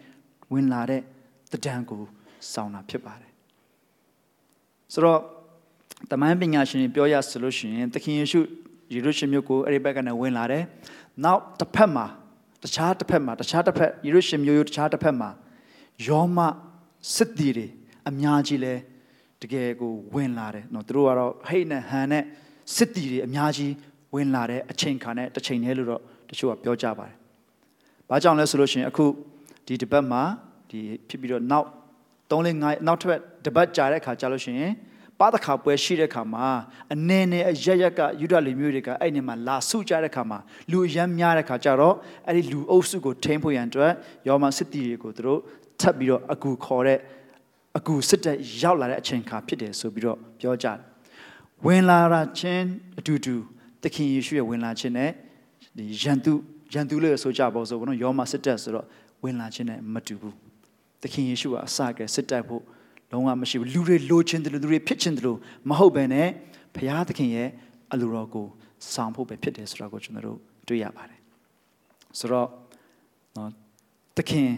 ဝင်လာတဲ့တဒံကို ဆောင်တာဖြစ်ပါတယ်ဆိုတော့တမန်ပညာရှင်ပြောရဆိုလို့ရှိရင်သခင်ယေရှုယေရုရှလင်မြို့ကိုအဲ့ဒီဘက်ကနေဝင်လာတယ်နောက်တစ်ဖက်မှာတခြားတစ်ဖက်မှာတခြားတစ်ဖက်ယေရုရှလင်မြို့တခြားတစ်ဖက်မှာယောမစစ်တီတွေအများကြီးလဲတကယ်ကိုဝင်လာတယ်နော်သူတို့ကတော့ဟိတ်နဲ့ဟန်နဲ့စစ်တီတွေအများကြီးဝင်လာတဲ့အချိန်ခါနဲ့တစ်ချိန်တည်းလို့တော့တချို့ကပြောကြပါတယ်။ဘာကြောင့်လဲဆိုလို့ရှိရင်အခုဒီတပတ်မှာဒီဖြစ်ပြီးတော့နောက် 3လ5နောက်ထပ်တပတ်ကြာတဲ့ခါကြာလို့ရှိရင်ပါတခါပွဲရှိတဲ့ခါမှာအနေနဲ့အရရက်ကယူဒလူမျိုးတွေကအဲ့ဒီမှာလာဆုကြတဲ့ခါမှာလူအရမ်းများတဲ့ခါကျတော့အဲ့ဒီလူအုပ်စုကိုထိန်းဖို့ရန်အတွက်ယောမစစ်တီတွေကိုသူတို့ထပ်ပြီးတော့အကူခေါ်တဲ့အကူစစ်တပ်ရောက်လာတဲ့အချိန်ခါဖြစ်တယ်ဆိုပြီးတော့ပြောကြတယ်ဝင်လာတာချင်းအတူတူသခင်ယေရှုရဲ့ဝင်လာခြင်းနဲ့ဒီယန်သူယန်သူလို့ဆိုကြပါစို့ဘုနော်ယောမစစ်တပ်ဆိုတော့ဝင်လာခြင်းနဲ့မတူဘူး သခင်ယေရှုကအစကစစ်တပ်ဖို့လုံးဝမရှိဘူးလူတွေလိုချင်တယ်လူတွေဖြစ်ချင်တယ်လို့မဟုတ်ဘဲနဲ့ဘုရားသခင်ရဲ့အလိုတော်ကိုဆောင်ဖို့ပဲဖြစ်တယ်ဆိုတော့ကိုကျွန်တော်တို့တွေ့ရပါတယ်ဆိုတော့နော်သခင်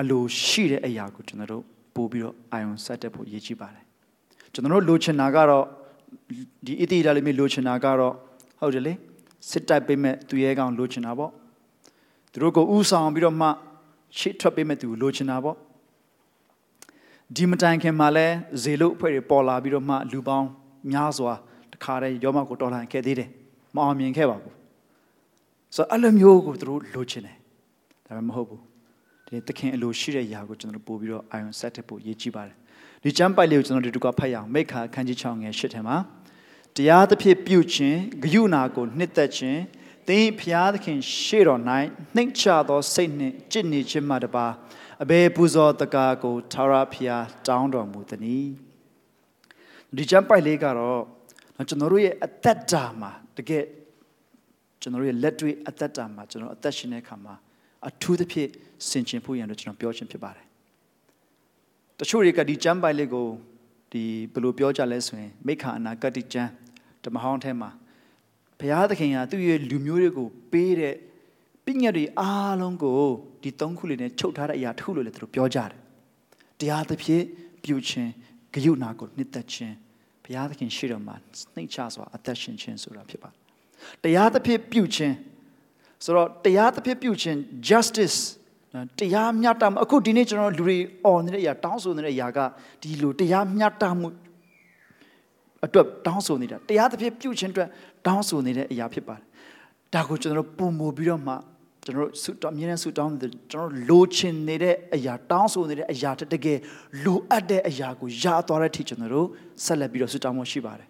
အလိုရှိတဲ့အရာကိုကျွန်တော်တို့ပို့ပြီးတော့အာယုံဆက်တက်ဖို့ရည်ကြီးပါတယ်ကျွန်တော်တို့လိုချင်တာကတော့ဒီအတိအဒါလေးမျိုးလိုချင်တာကတော့ဟုတ်တယ်လေစစ်တိုက်ပေးမဲ့သူရဲကောင်လိုချင်တာပေါ့သူတို့ကိုဥဆောင်ပြီးတော့မှရှေ့ထွက်ပေးမဲ့သူလိုချင်တာပေါ့ ဒီမတိုင်ခင်မှာလဲဇေလုအဖွဲ့တွေပေါ်လာပြီးတော့မှလူပေါင်းများစွာတခါတည်းယောမကိုတော်လှန်ခဲ့သေးတယ်မအောင်မြင်ခဲ့ပါဘူးဆိုတော့အဲ့လိုမျိုးကိုသူတို့လိုချင်တယ်ဒါပေမဲ့မဟုတ်ဘူးဒီသခင်အလိုရှိတဲ့ຢာကိုကျွန်တော်တို့ပို့ပြီးတော့အာယုံဆက်တဲ့ပို့ရေးကြည့်ပါတယ်ဒီကျမ်းပိုက်လေးကိုကျွန်တော်တို့ဒီကဖတ်ရအောင်မိခါခန်းကြီး6ငယ်8ထဲမှာတရားသဖြင့်ပြုခြင်းဂယုဏကိုနှစ်သက်ခြင်းသင်ဖျားသခင်ရှေ့တော်၌နှိမ့်ချသောစိတ်နှင့်จิตနေခြင်းမှတပါ အဘယ်ပူဇော်တကားကိုထာဝရဖျားတောင်းတော်မူသည်။ဒီကျမ်းပိုက်လေးကတော့ကျွန်တော်တို့ရဲ့အသက်တာမှာတကယ်ကျွန်တော်တို့ရဲ့လက်တွေ့အသက်တာမှာကျွန်တော်အသက်ရှင်တဲ့အခါမှာအထူးသဖြင့်ဆင်ခြင်ဖို့ရန်လို့ကျွန်တော်ပြောချင်ဖြစ်ပါတယ်။တချို့တွေကဒီကျမ်းပိုက်လေးကိုဒီဘယ်လိုပြောကြလဲဆိုရင်မိခါအနာဂတ်ကျမ်းဓမ္မဟောင်းထဲမှာဘုရားသခင်ကသူ့ရဲ့လူမျိုးတွေကိုပေးတဲ့ ပညာတွေအားလုံးကိုဒီသုံးခုလေးနဲ့ချုပ်ထားတဲ့အရာတစ်ခုလို့လည်းသူတို့ပြောကြတယ်။တရားသဖြင့်ပြုခြင်းဂယုဏကိုနှစ်သက်ခြင်းဘုရားသခင်ရှိတော်မှာနှိမ့်ချစွာအသက်ရှင်ခြင်းဆိုတာဖြစ်ပါတယ်။တရားသဖြင့်ပြုခြင်းဆိုတော့တရားသဖြင့်ပြုခြင်း justice တရားမျှတမှုအခုဒီနေ့ကျွန်တော်လူတွေអော်နေတဲ့အရာတောင်းဆိုနေတဲ့အရာကဒီလိုတရားမျှတမှုအတွက်တောင်းဆိုနေတာတရားသဖြင့်ပြုခြင်းအတွက်တောင်းဆိုနေတဲ့အရာဖြစ်ပါတယ်ဒါကိုကျွန်တော်ပုံမူပြီးတော့မှ ကျွန်တော်ဆုတောင်းအမြဲတမ်းဆုတောင်းနေကျွန်တော်လိုချင်နေတဲ့အရာတောင်းဆိုနေတဲ့အရာတကယ်လိုအပ်တဲ့အရာကိုရသွားတဲ့အထိကျွန်တော်တို့ဆက်လက်ပြီးတော့ဆုတောင်းမှုရှိပါတယ်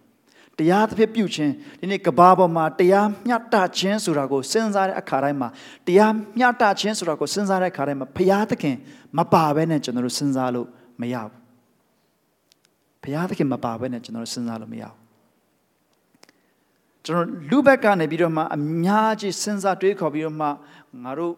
တရားသဖြင့်ပြုခြင်းဒီနေ့ကဘာပေါ်မှာတရားမျှတခြင်းဆိုတာကိုစဉ်းစားတဲ့အခါတိုင်းမှာတရားမျှတခြင်းဆိုတာကိုစဉ်းစားတဲ့အခါတိုင်းမှာဘုရားသခင်မပါဘဲနဲ့ကျွန်တော်တို့စဉ်းစားလို့မရဘူးဘုရားသခင်မပါဘဲနဲ့ကျွန်တော်တို့စဉ်းစားလို့မရဘူး ကျွန်တော်လူဘက်ကနေပြီးတော့မှအများကြီးစဉ်းစားတွေးခေါ်ပြီးတော့မှငါတို့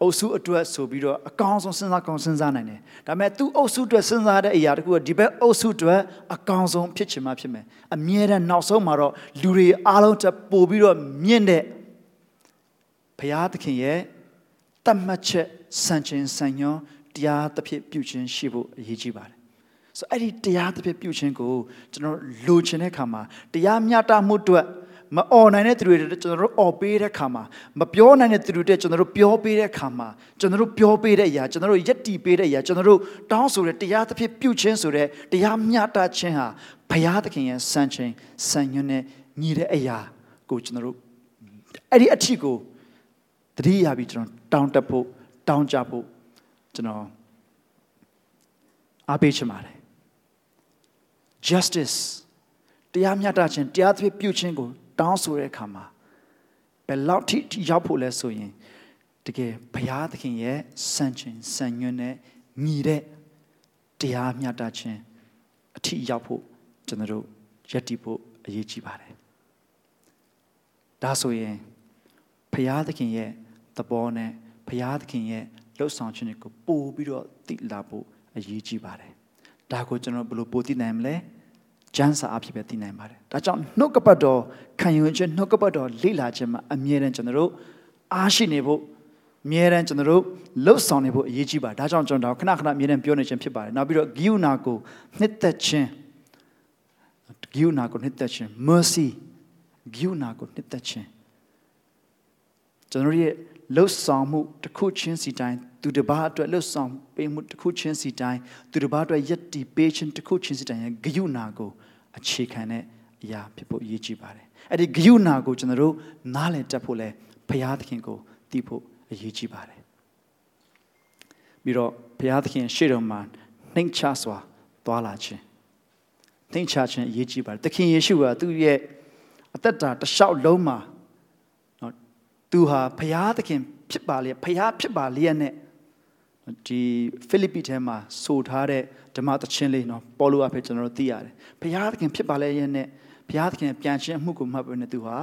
အုပ်စုအတွက်ဆိုပြီးတော့အကောင်းဆုံးစဉ်းစားကောင်းစဉ်းစားနိုင်တယ်ဒါပေမဲ့သူအုပ်စုအတွက်စဉ်းစားတဲ့အရာတခုကဒီဘက်အုပ်စုအတွက်အကောင်းဆုံးဖြစ်ချင်မှဖြစ်မယ်အမြဲတမ်းနောက်ဆုံးမှာတော့လူတွေအားလုံးတက်ပို့ပြီးတော့မြင့်တဲ့ဘုရားသခင်ရဲ့တတ်မှတ်ချက်စံချင်းစံညွန်တရားသဖြင့်ပြုခြင်းရှိဖို့အရေးကြီးပါတယ်ဆိုအဲ့ဒီတရားသဖြင့်ပြုခြင်းကိုကျွန်တော်လိုချင်တဲ့အခါမှာတရားမျှတမှုအတွက် မអော်နိုင်တဲ့သူတွေကျွန်တော်တို့អော်ပေးတဲ့ခါမှာမပြောနိုင်တဲ့သူတွေကျွန်တော်တို့ပြောပေးတဲ့ခါမှာကျွန်တော်တို့ပြောပေးတဲ့အရာကျွန်တော်တို့ယက်တီပေးတဲ့အရာကျွန်တော်တို့တောင်းဆိုတဲ့တရားသဖြင့်ပြုခြင်းဆိုတဲ့တရားမျှတခြင်းဟာဘုရားသခင်ရဲ့စံချိန်စံညွှန်းနဲ့ညီတဲ့အရာကိုကျွန်တော်တို့အဲ့ဒီအထီကိုတတိယပြီးကျွန်တော်တောင်းတဖို့တောင်းကြဖို့ကျွန်တော်အားပေးချင်ပါတယ် justice တရားမျှတခြင်းတရားသဖြင့်ပြုခြင်းကို တောင်းဆိုတဲ့အခါမှာဘယ်လောက်ထိရောက်ဖို့လဲဆိုရင်တကယ်ဘုရားသခင်ရဲ့စံချင်းစံညွှန်းနဲ့ညီတဲ့တရားမျှတခြင်းအထိရောက်ဖို့ကျွန်တော်တို့ယက်တည်ဖို့အရေးကြီးပါတယ်ဒါဆိုရင်ဘုရားသခင်ရဲ့သဘောနဲ့ဘုရားသခင်ရဲ့လှုပ်ဆောင်ခြင်းတွေကိုပို့ပြီးတော့သိလာဖို့အရေးကြီးပါတယ်ဒါကိုကျွန်တော်ဘယ်လိုပို့သိနိုင်မလဲ ကျမ်းစာအဖြစ်ပဲသိနိုင်ပါတယ်။ဒါကြောင့်နှုတ်ကပတ်တော်ခံယူခြင်းနှုတ်ကပတ်တော်လေ့လာခြင်းမှာအမြဲတမ်းကျွန်တော်တို့အားရှိနေဖို့အမြဲတမ်းကျွန်တော်တို့လှုပ်ဆောင်နေဖို့အရေးကြီးပါတယ်။ဒါကြောင့်ကျွန်တော်ခဏခဏအမြဲတမ်းပြောနေခြင်းဖြစ်ပါတယ်။နောက်ပြီးတော့ဂိယူနာကိုနှစ်သက်ခြင်းဂိယူနာကိုနှစ်သက်ခြင်း mercy ဂိယူနာကိုနှစ်သက်ခြင်းကျွန်တော်ရဲ့ လှုပ်ဆောင်မှုတစ်ခုချင်းစီတိုင်းသူတစ်ပါးအတွက်လှုပ်ဆောင်ပေးမှုတစ်ခုချင်းစီတိုင်းသူတစ်ပါးအတွက်ယက်တီပေးခြင်းတစ်ခုချင်းစီတိုင်းရဲ့ဂယုဏကိုအခြေခံတဲ့အရာဖြစ်ဖို့အရေးကြီးပါတယ်အဲ့ဒီဂယုဏကိုကျွန်တော်တို့နားလည်တတ်ဖို့လဲဘုရားသခင်ကိုသိဖို့အရေးကြီးပါတယ်ပြီးတော့ဘုရားသခင်ရှေ့တော်မှာနှိမ်ချစွာသွားလာခြင်းနှိမ်ချခြင်းအရေးကြီးပါတယ်သခင်ယေရှုကသူ့ရဲ့အသက်တာတစ်လျှောက်လုံးမှာနော် သူဟာဘုရားသခင်ဖြစ်ပါလေဘုရားဖြစ်ပါလျက်နဲ့ဒီဖိလိပ္ပိထဲမှာဆိုထားတဲ့ဓမ္မသချင်းလေးနော်ပေါ်လို့အဖေကျွန်တော်တို့သိရတယ်ဘုရားသခင်ဖြစ်ပါလေရဲ့နဲ့ဘုရားသခင်ပြန်ရှင်းမှုကိုမှတ်ပြီးနေသူဟာ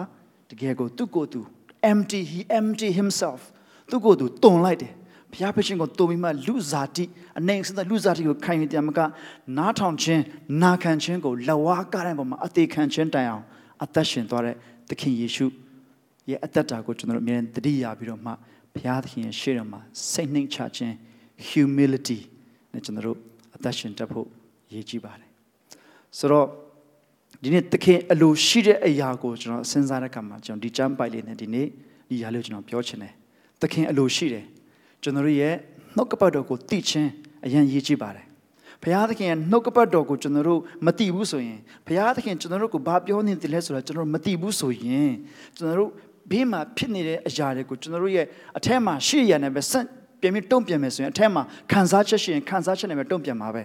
တကယ်ကိုသူ့ကိုယ်သူ empty he empty himself သူ့ကိုယ်သူတုံလိုက်တယ်ဘုရားဖြစ်ခြင်းကိုတုံပြီးမှလူဇာတိအနေစတဲ့လူဇာတိကိုခံယူတယ်မကနားထောင်ခြင်းနာခံခြင်းကိုလဝါကားတဲ့ပုံမှာအသေးခံခြင်းတိုင်အောင်အသက်ရှင်သွားတဲ့သခင်ယေရှု ရဲ့အသက်တာကိုကျွန်တော်တို့အမြဲတမ်းတတိယပြီးတော့မှဘုရားသခင်ရဲ့ရှေ့တော်မှာစိတ်နှိမ်ချခြင်း humility နဲ့ကျွန်တော်တို့အသက်ရှင်တတ်ဖို့ရည်ကြီးပါတယ်ဆိုတော့ဒီနေ့သခင်အလိုရှိတဲ့အရာကိုကျွန်တော်စဉ်းစားတဲ့အခါမှာကျွန်တော်ဒီကျမ်းပိုက်လေးနဲ့ဒီနေ့ဒီရာလေးကိုကျွန်တော်ပြောချင်တယ်သခင်အလိုရှိတယ်ကျွန်တော်တို့ရဲ့နှုတ်ကပတ်တော်ကိုသိချင်းအရင်ရည်ကြီးပါတယ်ဘုရားသခင်ရဲ့နှုတ်ကပတ်တော်ကိုကျွန်တော်တို့မသိဘူးဆိုရင်ဘုရားသခင်ကျွန်တော်တို့ကိုဘာပြောနေတယ်လဲဆိုတာကျွန်တော်တို့မသိဘူးဆိုရင်ကျွန်တော်တို့ ဘေးမှာဖြစ်နေတဲ့အရာတွေကိုကျွန်တော်တို့ရဲ့အထက်မှာရှိရနေပဲစက်ပြင်ပြီးတုံ့ပြန်မယ်ဆိုရင်အထက်မှာခံစားချက်ရှိရင်ခံစားချက်နဲ့ပဲတုံ့ပြန်မှာပဲ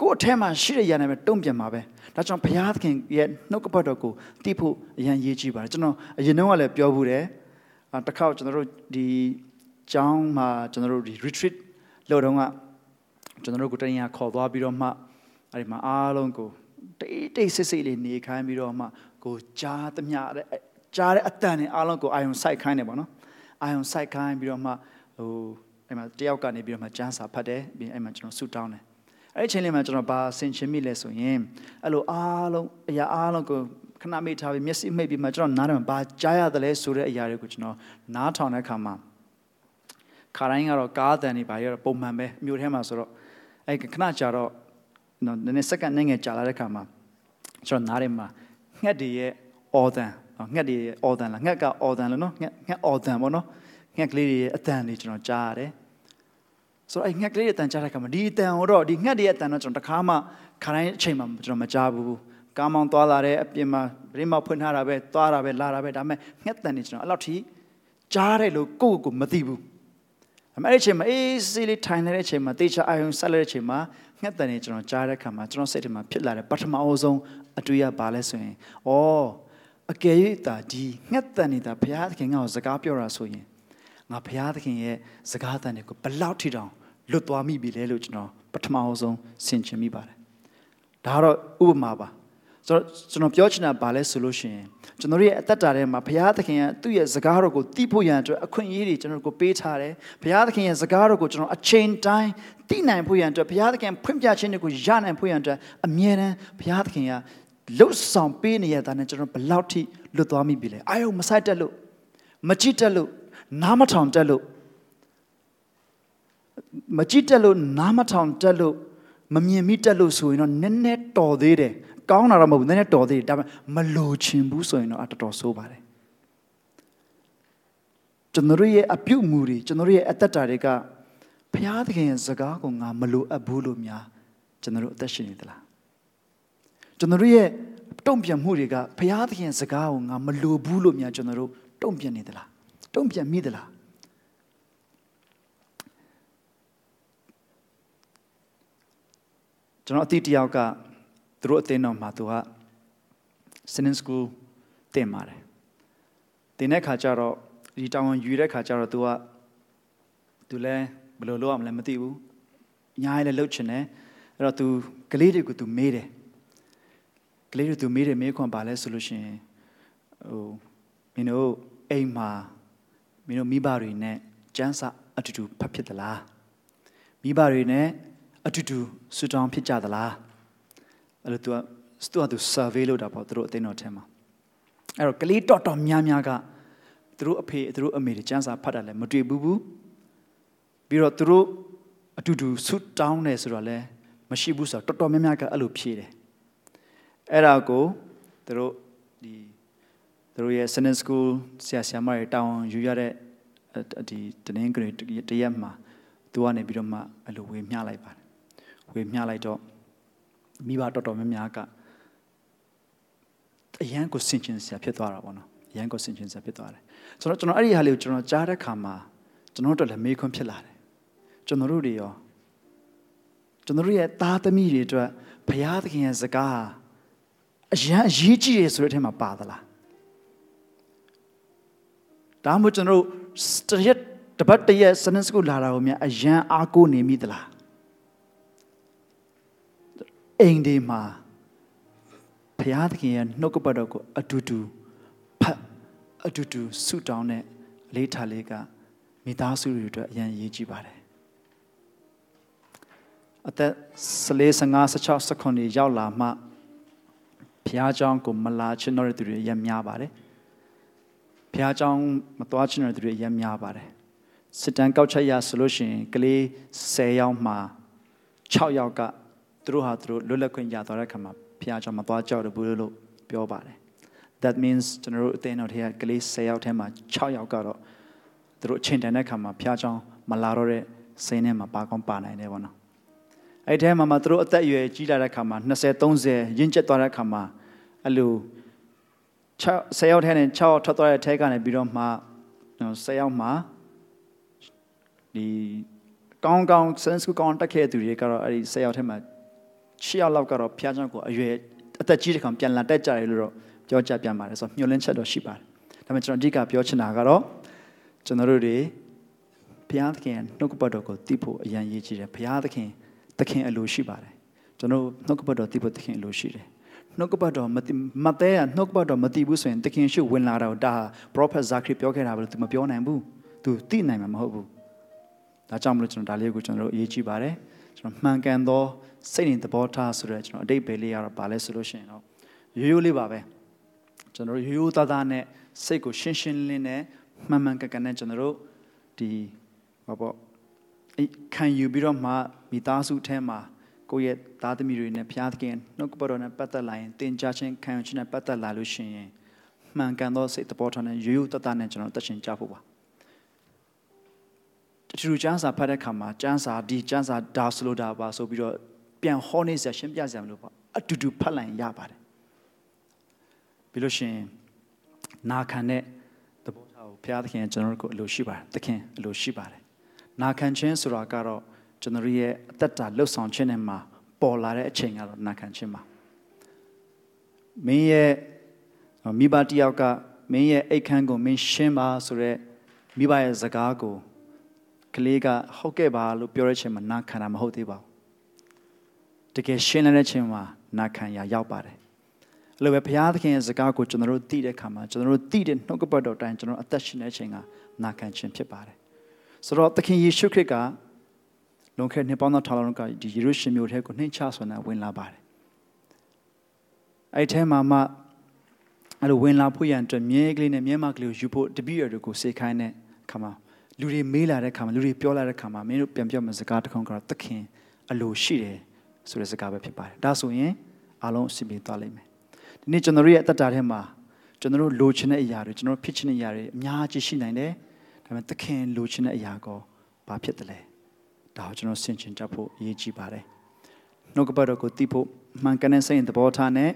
ကိုယ်အထက်မှာရှိတဲ့ຢာနဲ့ပဲတုံ့ပြန်မှာပဲဒါကြောင့်ဘုရားသခင်ရဲ့နှုတ်ကပတ်တော်ကိုသိဖို့အရန်ရေးကြည့်ပါတယ်ကျွန်တော်အရင်တုန်းကလည်းပြောဘူးတယ်အာတစ်ခါကျွန်တော်တို့ဒီကျောင်းမှာကျွန်တော်တို့ဒီ retreat လုပ်တော့ကကျွန်တော်တို့ကိုတရင်ခေါ်သွားပြီးတော့မှအဲ့ဒီမှာအားလုံးကိုတိတ်တိတ်ဆိတ်ဆိတ်လေးနေခိုင်းပြီးတော့မှကိုကြားသမျှ ကြားတဲ့အတန်နဲ့အားလုံးကိုအာယုံစိုက်ခိုင်းတယ်ပေါ့နော်အာယုံစိုက်ခိုင်းပြီးတော့မှဟိုအဲ့မှာတယောက်ကနေပြီးတော့မှကျန်းစာဖတ်တယ်ပြီးအဲ့မှာကျွန်တော်ဆူတောင်းတယ်အဲ့ဒီအချိန်လေးမှာကျွန်တော်ဘာဆင်ခြင်မိလဲဆိုရင်အဲ့လိုအားလုံးအရာအားလုံးကိုခဏမိထားပြီးမျက်စိမိတ်ပြီးမှကျွန်တော်နားတယ်ဘာကြားရတယ်လဲဆိုတဲ့အရာတွေကိုကျွန်တော်နားထောင်တဲ့အခါမှာခါတိုင်းကတော့ကားတန်တွေဘာတွေတော့ပုံမှန်ပဲမြို့ထဲမှာဆိုတော့အဲ့ခဏကြာတော့နော်နည်းနည်းစက္ကန့်နည်းငယ်ကြာလာတဲ့အခါမှာကျွန်တော်နားထဲမှာငှက်တွေရဲ့ အော်တန်ငှက်တွေရဲ့အော်တန်လားငှက်ကအော်တန်လို့နော်ငှက်ငှက်အော်တန်ပေါ့နော်ငှက်ကလေးတွေရဲ့အတန်တွေကျွန်တော်ကြားရတယ်ဆိုတော့အဲ့ငှက်ကလေးတွေအတန်ကြားတဲ့အခါမှာဒီအတန်ကိုတော့ဒီငှက်တွေရဲ့အတန်တော့ကျွန်တော်တခါမှခါတိုင်းအချိန်မှာကျွန်တော်မကြားဘူးကားမောင်းသွားလာတဲ့အပြင်မှာပြင်းမောက်ဖွင့်ထားတာပဲသွားတာပဲလာတာပဲဒါပေမဲ့ငှက်တန်တွေကျွန်တော်အဲ့လောက်ထိကြားတယ်လို့ကိုယ့်ကိုယ်ကိုမသိဘူးအမေအဲ့ဒီအချိန်မှာအေးစေးလေးထိုင်နေတဲ့အချိန်မှာတေချာအာယုံဆက်လက်တဲ့အချိန်မှာငှက်တန်တွေကျွန်တော်ကြားတဲ့အခါမှာကျွန်တော်စိတ်ထဲမှာဖြစ်လာတဲ့ပထမအဆုံးအတွေ့ရပါလဲဆိုရင်ဩ အကယ်၍တာဒီငှက်တန်နေတာဘုရားသခင်ကစကားပြောတာဆိုရင်ငါဘုရားသခင်ရဲ့စကားတန်တွေကိုဘလောက်ထိတောင်လွတ်သွားမိပြီလဲလို့ကျွန်တော်ပထမအဆုံးဆင်ခြင်မိပါတယ်ဒါကတော့ဥပမာပါဆိုတော့ကျွန်တော်ပြောချင်တာဘာလဲဆိုလို့ရှိရင်ကျွန်တော်ရဲ့အသက်တာထဲမှာဘုရားသခင်ကသူ့ရဲ့စကားတော်ကိုသိဖို့ရန်အတွက်အခွင့်အရေးတွေကျွန်တော်ကိုပေးထားတယ်ဘုရားသခင်ရဲ့စကားတော်ကိုကျွန်တော်အချိန်တိုင်းသိနိုင်ဖို့ရန်အတွက်ဘုရားသခင်ဖွင့်ပြခြင်းတွေကိုရနိုင်ဖို့ရန်အတွက်အမြဲတမ်းဘုရားသခင်က လှုပ်ဆောင်ပေးနေရတာနဲ့ကျွန်တော်ဘယ်လောက်ထိလွတ်သွားမိပြီလဲအာယုံမဆိုင်တက်လို့မကြည့်တက်လို့နားမထောင်တက်လို့မကြည့်တက်လို့နားမထောင်တက်လို့မမြင်မိတက်လို့ဆိုရင်တော့နည်းနည်းတော်သေးတယ်ကောင်းတာတော့မဟုတ်ဘူးနည်းနည်းတော်သေးတယ်ဒါပေမဲ့မလိုချင်ဘူးဆိုရင်တော့အတော်တော်ဆိုးပါတယ်ကျွန်တော်ရဲ့အပြုတ်မှုတွေကျွန်တော်ရဲ့အသက်တာတွေကဘုရားသခင်ရဲ့စကားကိုငါမလိုအပ်ဘူးလို့များကျွန်တော်အသက်ရှင်နေသလား ကျွန်တော်ရဲ့တုံ့ပြန်မှုတွေကဘုရားသခင်စကားကိုငါမလိုဘူးလို့များကျွန်တော်တို့တုံ့ပြန်နေသလားတုံ့ပြန်မိသလားကျွန်တော်အတိတယောက်ကသူတို့အသင်းတော်မှာသူက singing school တင်ပါတယ်တင်တဲ့ခါကျတော့ဒီတောင်ဝန်ယူတဲ့ခါကျတော့သူကသူလည်းဘယ်လိုလုပ်ရမလဲမသိဘူးညားလည်းလှုပ်ချင်တယ်အဲ့တော့သူကလေးတွေကိုသူမေးတယ် ကလေးတွေသူမေးတယ်မေးခွန်းပါလဲဆိုလို့ရှိရင်ဟိုမင်းတို့အိမ်မှာမင်းတို့မိဘတွေနဲ့ကျန်းစာအတူတူဖတ်ဖြစ်သလားမိဘတွေနဲ့အတူတူဆူတောင်းဖြစ်ကြသလားအဲ့လိုသူကသူကသူ survey လုပ်တာပေါ့သူတို့အသိတော်ထဲမှာအဲ့တော့ကလေးတော်တော်များများကသူတို့အဖေသူတို့အမေတွေစံစာဖတ်တာလည်းမတွေ့ဘူးဘူးပြီးတော့သူတို့အတူတူဆူတောင်းတယ်ဆိုတော့လည်းမရှိဘူးဆိုတော့တော်တော်များများကအဲ့လိုဖြေတယ် အဲ့ဒါကိုသူတို့ဒီသူတို့ရဲ့ Sunday School ဆရာဆရာမတွေတောင်းယူရတဲ့ဒီတနင်္ဂနွေတရက်မှာသူကနေပြီးတော့မှအဲ့လိုဝေမျှလိုက်ပါတယ်ဝေမျှလိုက်တော့မိဘတော်တော်များများကအရန်ကိုဆင်ခြင်စရာဖြစ်သွားတာပေါ့နော်အရန်ကိုဆင်ခြင်စရာဖြစ်သွားတယ်ဆိုတော့ကျွန်တော်အဲ့ဒီဟာလေးကိုကျွန်တော်ကြားတဲ့ခါမှာကျွန်တော်တို့လည်းမေးခွန်းဖြစ်လာတယ်ကျွန်တော်တို့တွေရောကျွန်တော်တို့ရဲ့သားသမီးတွေအတွက်ဘုရားသခင်ရဲ့စကား အရန်အရေးကြီးတယ်ဆိုတဲ့အထက်မှာပါသလားဒါမှမဟုတ်ကျွန်တော်တို့တရက်တပတ်တရက်စနစ်စကုလာတာကိုများအရန်အားကိုးနေမိသလားအိမ်ဒီမှာဘုရားသခင်ရဲ့နှုတ်ကပတ်တော်ကိုအတူတူဖတ်အတူတူဆုတောင်းတဲ့အလေးထားလေးကမိသားစုတွေအတွက်အရန်ရေးကြည့်ပါတယ်အသက်14 15 16 16ရောက်လာမှ ဘုရားကျောင်းကိုမလာချင်တော့တဲ့သူတွေအများများပါတယ်ဘုရားကျောင်းမသွားချင်တဲ့သူတွေအများများပါတယ်စစ်တမ်းကောက်ချက်ရဆိုလို့ရှိရင်ကလေး10ယောက်မှာ6ယောက်ကသူတို့ဟာသူတို့လွတ်လပ်ခွင့်ရသွားတဲ့အခါမှာဘုရားကျောင်းမသွားကြောက်ဘူးလို့ပြောပါတယ် that means ကျွန်တော်တို့အသင်းတော်ထဲကကလေး10ယောက်ထဲမှာ6ယောက်ကတော့သူတို့အချိန်တန်တဲ့အခါမှာဘုရားကျောင်းမလာတော့တဲ့စိတ်နဲ့မှာပါကောင်းပါနိုင်တယ်ပေါ့နော် အဲ့ဒီထဲမှာမှသူတို့အသက်အရွယ်ကြီးလာတဲ့ခါမှာ20 30ရင့်ကျက်သွားတဲ့ခါမှာအဲ့လို6 10ယောက်ထဲနဲ့6ယောက်ထွက်သွားတဲ့ထဲကနေပြီးတော့မှ10ယောက်မှာဒီကောင်းကောင်း sense ကောင်းတက်ခဲ့တဲ့သူတွေကတော့အဲ့ဒီ10ယောက်ထဲမှာ6ယောက်လောက်ကတော့ဖျားချောင်းကိုအရွယ်အသက်ကြီးတဲ့ခါပြန်လာတက်ကြတယ်လို့တော့ပြောကြပြန်ပါတယ်ဆိုတော့မျှော်လင့်ချက်တော့ရှိပါတယ်ဒါပေမဲ့ကျွန်တော်အဓိကပြောချင်တာကတော့ကျွန်တော်တို့တွေဘုရားသခင်နှုတ်ကပတ်တော်ကိုသိဖို့အရန်ရည်ကြည်တယ်ဘုရားသခင် သခင်အလိုရှိပါတယ်ကျွန်တော်နှုတ်ကပတ်တော်သိဖို့သခင်အလိုရှိတယ်နှုတ်ကပတ်တော်မသိမသေးရနှုတ်ကပတ်တော်မသိဘူးဆိုရင်သခင်ရှုဝင်လာတော့ဒါ prophet Zachary ပြောခဲ့တာပဲလို့ तू မပြောနိုင်ဘူး तू သိနိုင်မှာမဟုတ်ဘူးဒါကြောင့်မလို့ကျွန်တော်ဒါလေးကိုကျွန်တော်တို့အရေးကြီးပါတယ်ကျွန်တော်မှန်ကန်သောစိတ်နေသဘောထားဆိုတော့ကျွန်တော်အတိတ်ပဲလေးရတော့ဗာလဲဆိုလို့ရှိရင်တော့ရိုးရိုးလေးပါပဲကျွန်တော်တို့ရိုးရိုးသားသားနဲ့စိတ်ကိုရှင်းရှင်းလင်းလင်းနဲ့မှန်မှန်ကန်ကန်နဲ့ကျွန်တော်တို့ဒီဘာပေါ့အဲ့ ခံယူပြီးတော့မှမိသားစုထဲမှာကိုယ့်ရဲ့သားသမီးတွေနဲ့ဘုရားသခင်နှုတ်ကပတ်တော်နဲ့ပတ်သက်လာရင်တင် जा ခြင်းခံယူခြင်းနဲ့ပတ်သက်လာလို့ရှိရင်မှန်ကန်သောစိတ်သဘောထားနဲ့ရိုးရိုးသားသားနဲ့ကျွန်တော်တက်ရှင်ကြဖို့ပါတချို့ကျမ်းစာဖတ်တဲ့အခါမှာကျမ်းစာဒီကျမ်းစာဒါဆိုလို့ဒါပါဆိုပြီးတော့ပြန်ဟောနေစရာရှင်းပြစရာမလိုပါအတူတူဖတ်လိုက်ရင်ရပါတယ်ပြီးလို့ရှိရင်နာခံတဲ့သဘောထားကိုဘုရားသခင်ကျွန်တော်တို့ကိုအလိုရှိပါတယ်သခင်အလိုရှိပါတယ် နာခံခြင်းဆိုတာကတော့ကျွန်တော်ရဲ့အသက်တာလှုပ်ဆောင်ခြင်းနဲ့မှာပေါ်လာတဲ့အချိန်ကတော့နာခံခြင်းပါမင်းရဲ့မိဘတယောက်ကမင်းရဲ့အိတ်ခမ်းကိုမင်းရှင်းပါဆိုတော့မိဘရဲ့စကားကိုကလေးကဟုတ်ကဲ့ပါလို့ပြောတဲ့ချိန်မှာနာခံတာမဟုတ်သေးပါဘူးတကယ်ရှင်းတဲ့ချိန်မှာနာခံရရောက်ပါတယ်အဲ့လိုပဲဘုရားသခင်ရဲ့စကားကိုကျွန်တော်တို့သိတဲ့အခါမှာကျွန်တော်တို့သိတဲ့နှုတ်ကပတ်တော်တိုင်းကျွန်တော်အသက်ရှင်တဲ့အချိန်ကနာခံခြင်းဖြစ်ပါတယ် ဆိုတော့သခင်ယေရှုခရစ်ကလွန်ခဲ့နှစ်ပေါင်းသောထောင်လောက်ကဒီယေရုရှလင်မြို့ထဲကိုနှိမ့်ချဆွမ်းတာဝင်လာပါတယ်အဲ့ထဲမှာမှအဲ့လိုဝင်လာဖို့ရန်အတွက်မြဲကလေးနဲ့မြဲမကလေးကိုယူဖို့တပည့်တော်ကိုစေခိုင်းတဲ့အခါမှာလူတွေမေးလာတဲ့အခါမှာလူတွေပြောလာတဲ့အခါမှာမင်းတို့ပြန်ပြောမယ့်စကားတစ်ခုကတော့သခင်အလိုရှိတယ်ဆိုတဲ့စကားပဲဖြစ်ပါတယ်ဒါဆိုရင်အားလုံးအစီအပြေသွားလိမ့်မယ်ဒီနေ့ကျွန်တော်တို့ရဲ့အသက်တာထဲမှာကျွန်တော်တို့လိုချင်တဲ့အရာတွေကျွန်တော်တို့ဖြစ်ချင်တဲ့အရာတွေအများကြီးရှိနိုင်တယ် ဒါပေမဲ့သခင်လိုချင်တဲ့အရာကောဘာဖြစ်တယ်လဲဒါကိုကျွန်တော်ဆင်ခြင်တတ်ဖို့အရေးကြီးပါတယ်နှုတ်ကပတ်တော်ကိုသိဖို့မှန်ကန်တဲ့စိတ်သဘောထားနဲ့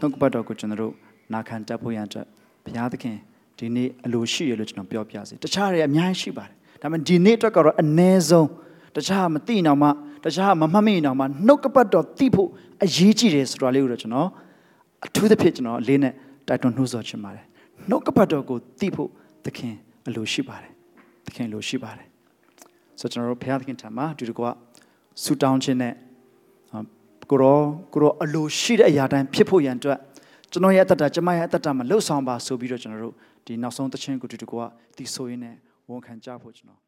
နှုတ်ကပတ်တော်ကိုကျွန်တော်တို့နာခံတတ်ဖို့ရန်အတွက်ဘုရားသခင်ဒီနေ့အလိုရှိရလို့ကျွန်တော်ပြောပြစီတခြားတွေအများကြီးရှိပါတယ်ဒါပေမဲ့ဒီနေ့အတွက်ကတော့အ ਨੇ ဆုံးတခြားမသိအောင်မှတခြားမမှတ်မိအောင်မှနှုတ်ကပတ်တော်သိဖို့အရေးကြီးတယ်ဆိုတာလေးကိုတော့ကျွန်တော်အထူးသဖြင့်ကျွန်တော်အလေးနဲ့တိုက်တွန်းနှိုးဆော်ချင်ပါတယ်နှုတ်ကပတ်တော်ကိုသိဖို့သခင် အလိုရှိပါတယ်သခင်အလိုရှိပါတယ်ဆိုတော့ကျွန်တော်တို့ဘုရားသခင်ထံမှာဒီတကွဆူတောင်းခြင်းနဲ့ကိုရောကိုရောအလိုရှိတဲ့အရာတိုင်းဖြစ်ဖို့ရန်အတွက်ကျွန်တော်ရဲ့အတ္တကျမရဲ့အတ္တမှာလှုပ်ဆောင်ပါဆိုပြီးတော့ကျွန်တော်တို့ဒီနောက်ဆုံးသချင်းကိုဒီတကွတီဆိုရင်းနဲ့ဝန်ခံကြဖို့ကျွန်တော်အားလုံးကိုဖိတ်ခေါ်